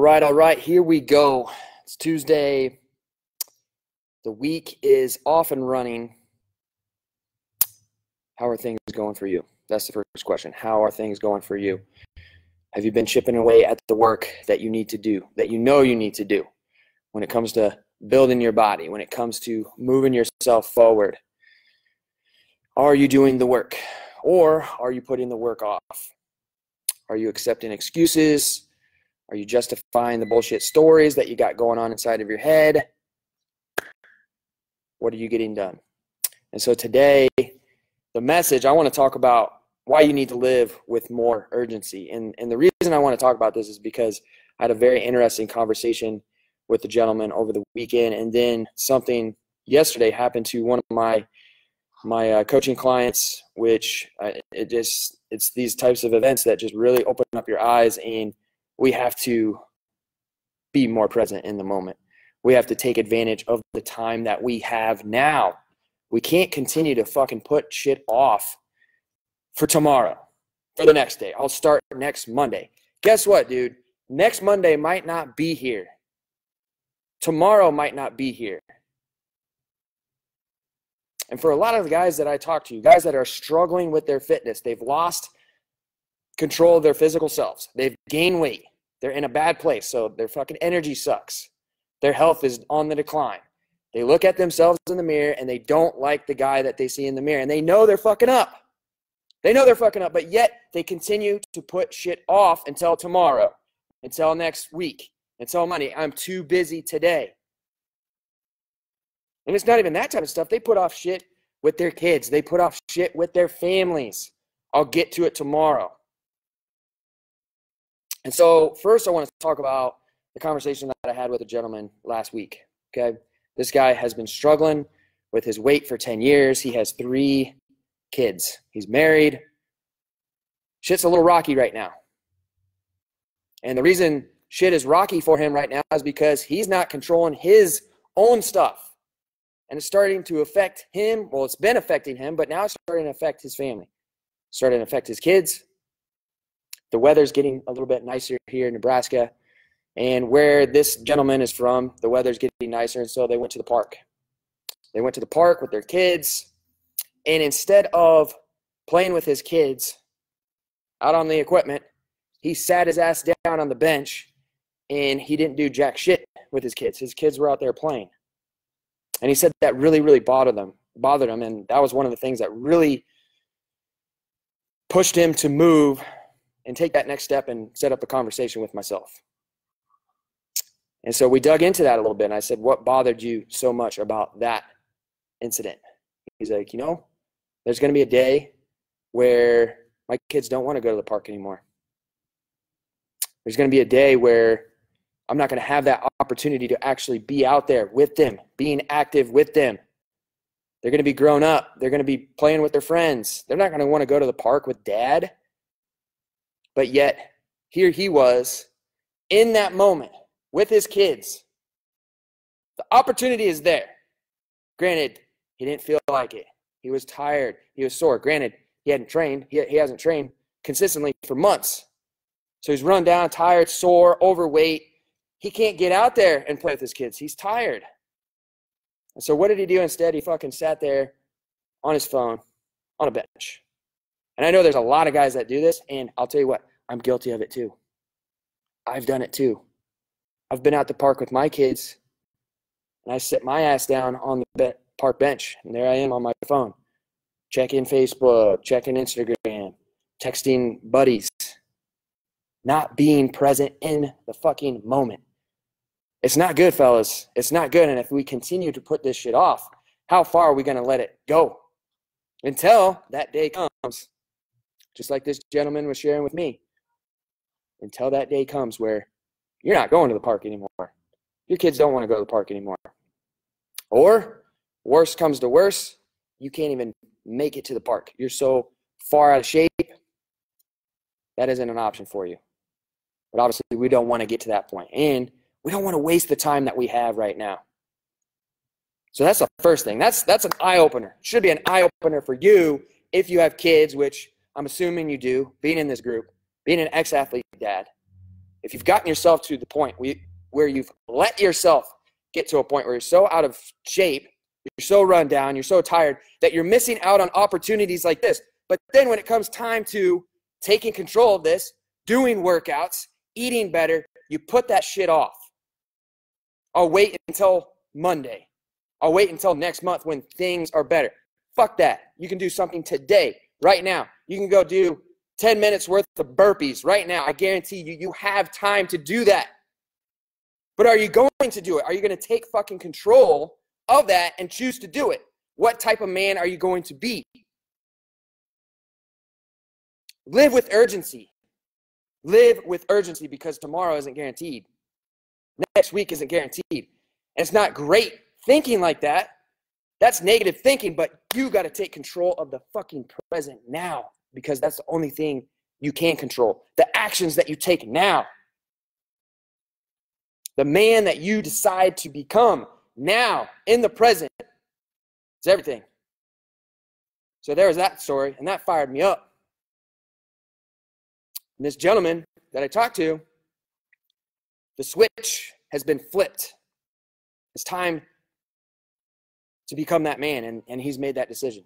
right, all right, here we go. It's Tuesday. The week is off and running. How are things going for you? That's the first question. How are things going for you? Have you been chipping away at the work that you need to do, that you know you need to do when it comes to building your body, when it comes to moving yourself forward? Are you doing the work or are you putting the work off? Are you accepting excuses? Are you justifying the bullshit stories that you got going on inside of your head? What are you getting done? And so today, the message I want to talk about why you need to live with more urgency. And, and the reason I want to talk about this is because I had a very interesting conversation with the gentleman over the weekend, and then something yesterday happened to one of my my uh, coaching clients, which I, it just it's these types of events that just really open up your eyes, and we have to be more present in the moment. We have to take advantage of the time that we have now. We can't continue to fucking put shit off for tomorrow, for the next day. I'll start next Monday. Guess what, dude? Next Monday might not be here. Tomorrow might not be here. And for a lot of the guys that I talk to, guys that are struggling with their fitness, they've lost control of their physical selves. They've gained weight. They're in a bad place. So their fucking energy sucks. Their health is on the decline. They look at themselves in the mirror and they don't like the guy that they see in the mirror. And they know they're fucking up. They know they're fucking up, but yet they continue to put shit off until tomorrow, until next week, until Monday. I'm too busy today. And it's not even that type of stuff. They put off shit with their kids, they put off shit with their families. I'll get to it tomorrow. And so, first, I want to talk about the conversation that I had with a gentleman last week. Okay. This guy has been struggling with his weight for 10 years. He has three kids. He's married. Shit's a little rocky right now. And the reason shit is rocky for him right now is because he's not controlling his own stuff. And it's starting to affect him. Well, it's been affecting him, but now it's starting to affect his family. It's starting to affect his kids. The weather's getting a little bit nicer here in Nebraska. And where this gentleman is from, the weather's getting nicer. And so they went to the park. They went to the park with their kids. And instead of playing with his kids out on the equipment, he sat his ass down on the bench and he didn't do jack shit with his kids. His kids were out there playing. And he said that really, really bothered them, bothered him. And that was one of the things that really pushed him to move and take that next step and set up a conversation with myself. And so we dug into that a little bit. And I said, What bothered you so much about that incident? He's like, You know, there's going to be a day where my kids don't want to go to the park anymore. There's going to be a day where I'm not going to have that opportunity to actually be out there with them, being active with them. They're going to be grown up. They're going to be playing with their friends. They're not going to want to go to the park with dad. But yet, here he was in that moment with his kids. The opportunity is there. Granted, he didn't feel like it. He was tired. He was sore. Granted, he hadn't trained. He, he hasn't trained consistently for months. So he's run down, tired, sore, overweight. He can't get out there and play with his kids. He's tired. And so what did he do instead? He fucking sat there on his phone on a bench. And I know there's a lot of guys that do this, and I'll tell you what, I'm guilty of it too. I've done it too. I've been out the park with my kids, and I sit my ass down on the park bench, and there I am on my phone, checking Facebook, checking Instagram, texting buddies, not being present in the fucking moment. It's not good, fellas. It's not good. And if we continue to put this shit off, how far are we going to let it go? Until that day comes, just like this gentleman was sharing with me. Until that day comes where you're not going to the park anymore. Your kids don't want to go to the park anymore. Or worse comes to worse, you can't even make it to the park. You're so far out of shape, that isn't an option for you. But obviously, we don't want to get to that point. And we don't want to waste the time that we have right now. So that's the first thing. That's that's an eye opener. Should be an eye opener for you if you have kids, which I'm assuming you do, being in this group, being an ex-athlete dad. if you've gotten yourself to the point where you've let yourself get to a point where you're so out of shape, you're so run down, you're so tired that you're missing out on opportunities like this. But then when it comes time to taking control of this, doing workouts, eating better, you put that shit off. I'll wait until Monday. I'll wait until next month when things are better. Fuck that. You can do something today, right now. You can go do 10 minutes worth of burpees right now. I guarantee you, you have time to do that. But are you going to do it? Are you going to take fucking control of that and choose to do it? What type of man are you going to be? Live with urgency. Live with urgency because tomorrow isn't guaranteed. Next week isn't guaranteed. And it's not great thinking like that. That's negative thinking, but you got to take control of the fucking present now because that's the only thing you can control. The actions that you take now. The man that you decide to become now in the present is everything. So there was that story, and that fired me up. And this gentleman that I talked to, the switch has been flipped. It's time to become that man, and, and he's made that decision.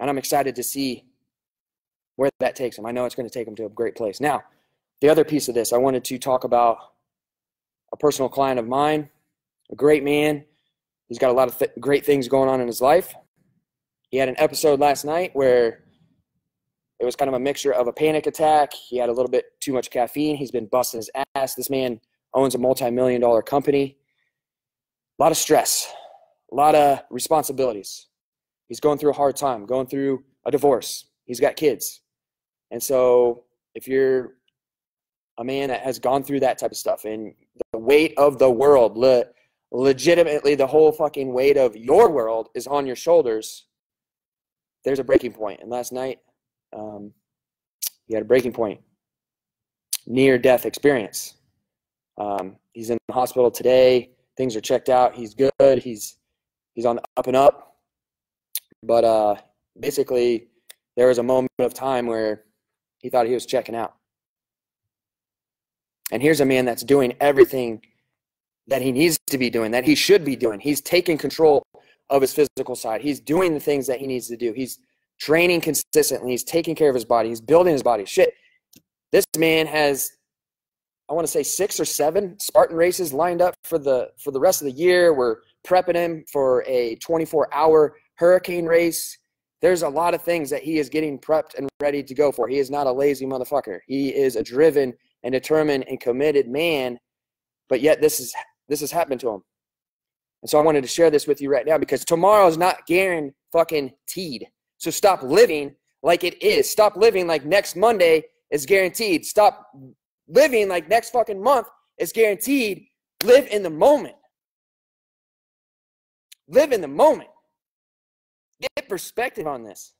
And I'm excited to see where that takes him. I know it's going to take him to a great place. Now, the other piece of this, I wanted to talk about a personal client of mine, a great man. He's got a lot of th- great things going on in his life. He had an episode last night where it was kind of a mixture of a panic attack. He had a little bit too much caffeine. He's been busting his ass. This man owns a multi million dollar company. A lot of stress, a lot of responsibilities. He's going through a hard time, going through a divorce. He's got kids. And so if you're a man that has gone through that type of stuff and the weight of the world, le- legitimately the whole fucking weight of your world is on your shoulders, there's a breaking point. And last night, um, he had a breaking point, near death experience. Um, he's in the hospital today. Things are checked out. He's good. He's he's on the up and up. But uh, basically, there was a moment of time where he thought he was checking out. And here's a man that's doing everything that he needs to be doing, that he should be doing. He's taking control of his physical side. He's doing the things that he needs to do. He's training consistently. He's taking care of his body. He's building his body. Shit. This man has I want to say six or seven Spartan races lined up for the for the rest of the year. We're prepping him for a 24 hour hurricane race. There's a lot of things that he is getting prepped and ready to go for. He is not a lazy motherfucker. He is a driven and determined and committed man. But yet this is this has happened to him. And so I wanted to share this with you right now because tomorrow is not guaranteed. So stop living like it is. Stop living like next Monday is guaranteed. Stop living like next fucking month is guaranteed. Live in the moment. Live in the moment. Get perspective on this.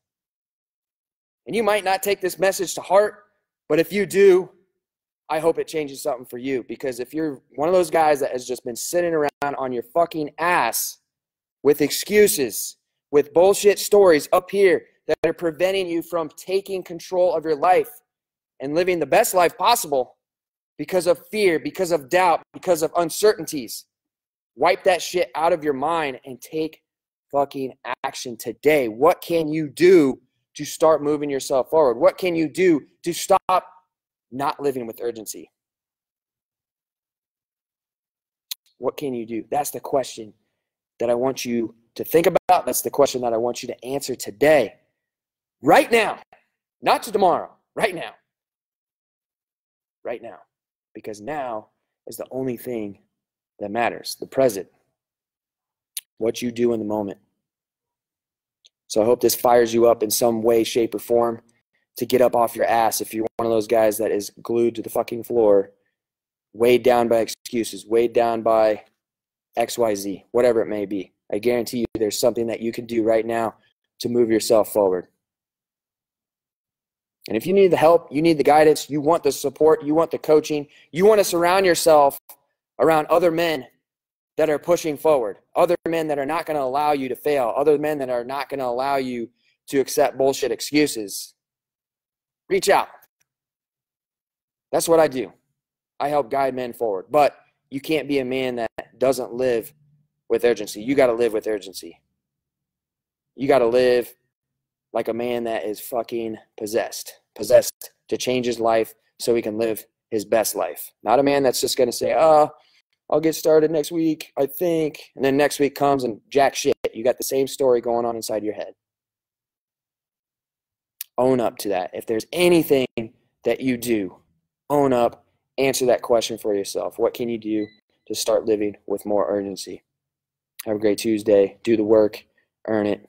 And you might not take this message to heart, but if you do, I hope it changes something for you. Because if you're one of those guys that has just been sitting around on your fucking ass with excuses, with bullshit stories up here that are preventing you from taking control of your life and living the best life possible because of fear, because of doubt, because of uncertainties, wipe that shit out of your mind and take fucking action today. What can you do to start moving yourself forward? What can you do to stop not living with urgency? What can you do? That's the question that I want you to think about. That's the question that I want you to answer today. Right now. Not to tomorrow. Right now. Right now. Because now is the only thing that matters the present. What you do in the moment. So I hope this fires you up in some way, shape, or form to get up off your ass if you're one of those guys that is glued to the fucking floor, weighed down by excuses, weighed down by XYZ, whatever it may be. I guarantee you there's something that you can do right now to move yourself forward. And if you need the help, you need the guidance, you want the support, you want the coaching, you want to surround yourself around other men that are pushing forward, other men that are not going to allow you to fail, other men that are not going to allow you to accept bullshit excuses, reach out. That's what I do. I help guide men forward. But you can't be a man that doesn't live with urgency. You got to live with urgency. You got to live like a man that is fucking possessed, possessed to change his life so he can live his best life. Not a man that's just going to say, oh, I'll get started next week, I think. And then next week comes and jack shit. You got the same story going on inside your head. Own up to that. If there's anything that you do, own up, answer that question for yourself. What can you do to start living with more urgency? Have a great Tuesday. Do the work, earn it.